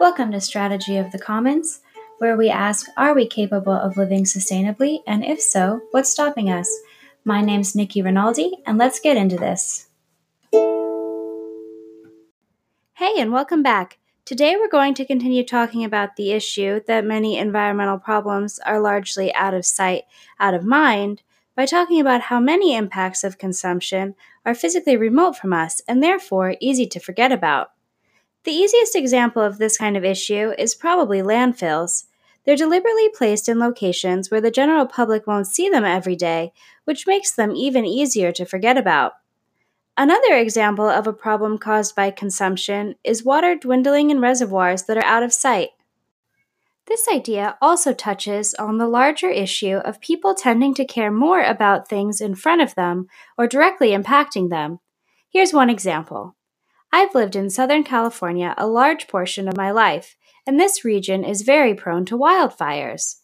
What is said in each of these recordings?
Welcome to Strategy of the Commons, where we ask Are we capable of living sustainably? And if so, what's stopping us? My name's Nikki Rinaldi, and let's get into this. Hey, and welcome back. Today we're going to continue talking about the issue that many environmental problems are largely out of sight, out of mind, by talking about how many impacts of consumption are physically remote from us and therefore easy to forget about. The easiest example of this kind of issue is probably landfills. They're deliberately placed in locations where the general public won't see them every day, which makes them even easier to forget about. Another example of a problem caused by consumption is water dwindling in reservoirs that are out of sight. This idea also touches on the larger issue of people tending to care more about things in front of them or directly impacting them. Here's one example. I've lived in Southern California a large portion of my life, and this region is very prone to wildfires.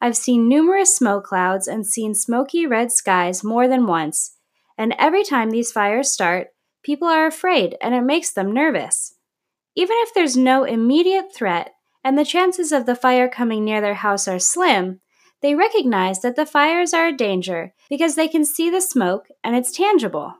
I've seen numerous smoke clouds and seen smoky red skies more than once, and every time these fires start, people are afraid and it makes them nervous. Even if there's no immediate threat and the chances of the fire coming near their house are slim, they recognize that the fires are a danger because they can see the smoke and it's tangible.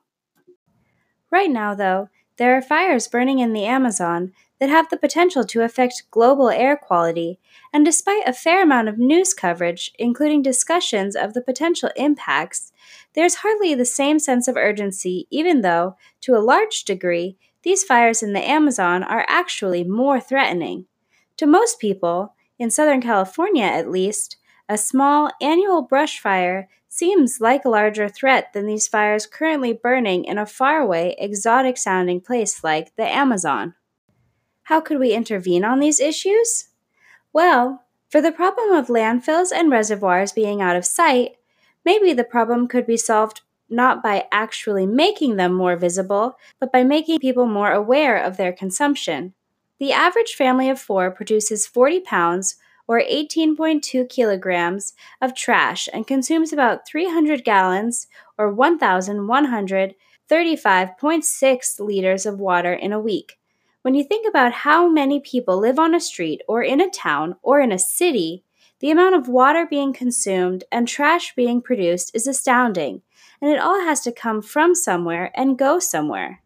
Right now, though, there are fires burning in the Amazon that have the potential to affect global air quality, and despite a fair amount of news coverage, including discussions of the potential impacts, there's hardly the same sense of urgency, even though, to a large degree, these fires in the Amazon are actually more threatening. To most people, in Southern California at least, a small annual brush fire seems like a larger threat than these fires currently burning in a faraway, exotic sounding place like the Amazon. How could we intervene on these issues? Well, for the problem of landfills and reservoirs being out of sight, maybe the problem could be solved not by actually making them more visible, but by making people more aware of their consumption. The average family of four produces 40 pounds or 18.2 kilograms of trash and consumes about 300 gallons or 1,135.6 liters of water in a week. When you think about how many people live on a street or in a town or in a city, the amount of water being consumed and trash being produced is astounding, and it all has to come from somewhere and go somewhere.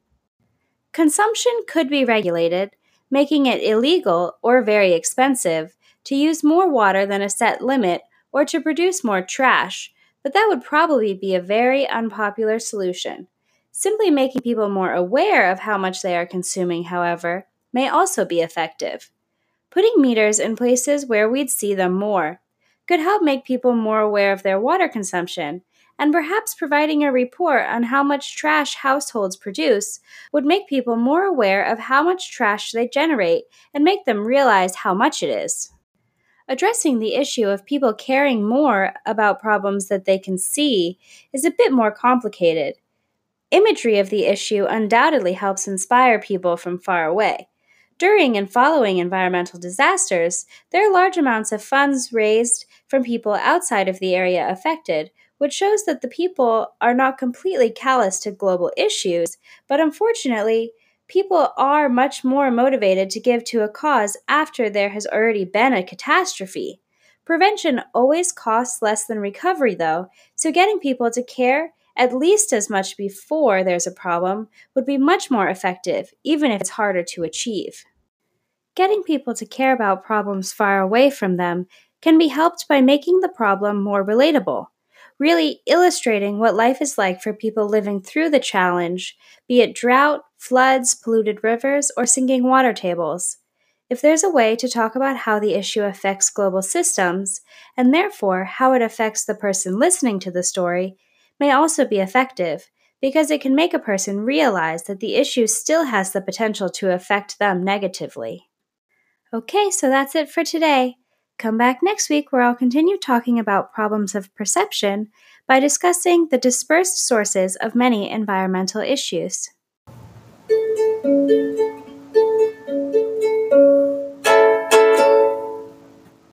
Consumption could be regulated, making it illegal or very expensive to use more water than a set limit or to produce more trash, but that would probably be a very unpopular solution. Simply making people more aware of how much they are consuming, however, may also be effective. Putting meters in places where we'd see them more could help make people more aware of their water consumption, and perhaps providing a report on how much trash households produce would make people more aware of how much trash they generate and make them realize how much it is addressing the issue of people caring more about problems that they can see is a bit more complicated. Imagery of the issue undoubtedly helps inspire people from far away. During and following environmental disasters, there are large amounts of funds raised from people outside of the area affected, which shows that the people are not completely callous to global issues, but unfortunately, people are much more motivated to give to a cause after there has already been a catastrophe. Prevention always costs less than recovery, though, so getting people to care at least as much before there's a problem would be much more effective, even if it's harder to achieve. Getting people to care about problems far away from them can be helped by making the problem more relatable really illustrating what life is like for people living through the challenge, be it drought, floods, polluted rivers, or sinking water tables. If there's a way to talk about how the issue affects global systems, and therefore how it affects the person listening to the story, may also be effective, because it can make a person realize that the issue still has the potential to affect them negatively. Okay, so that's it for today. Come back next week where I'll continue talking about problems of perception by discussing the dispersed sources of many environmental issues.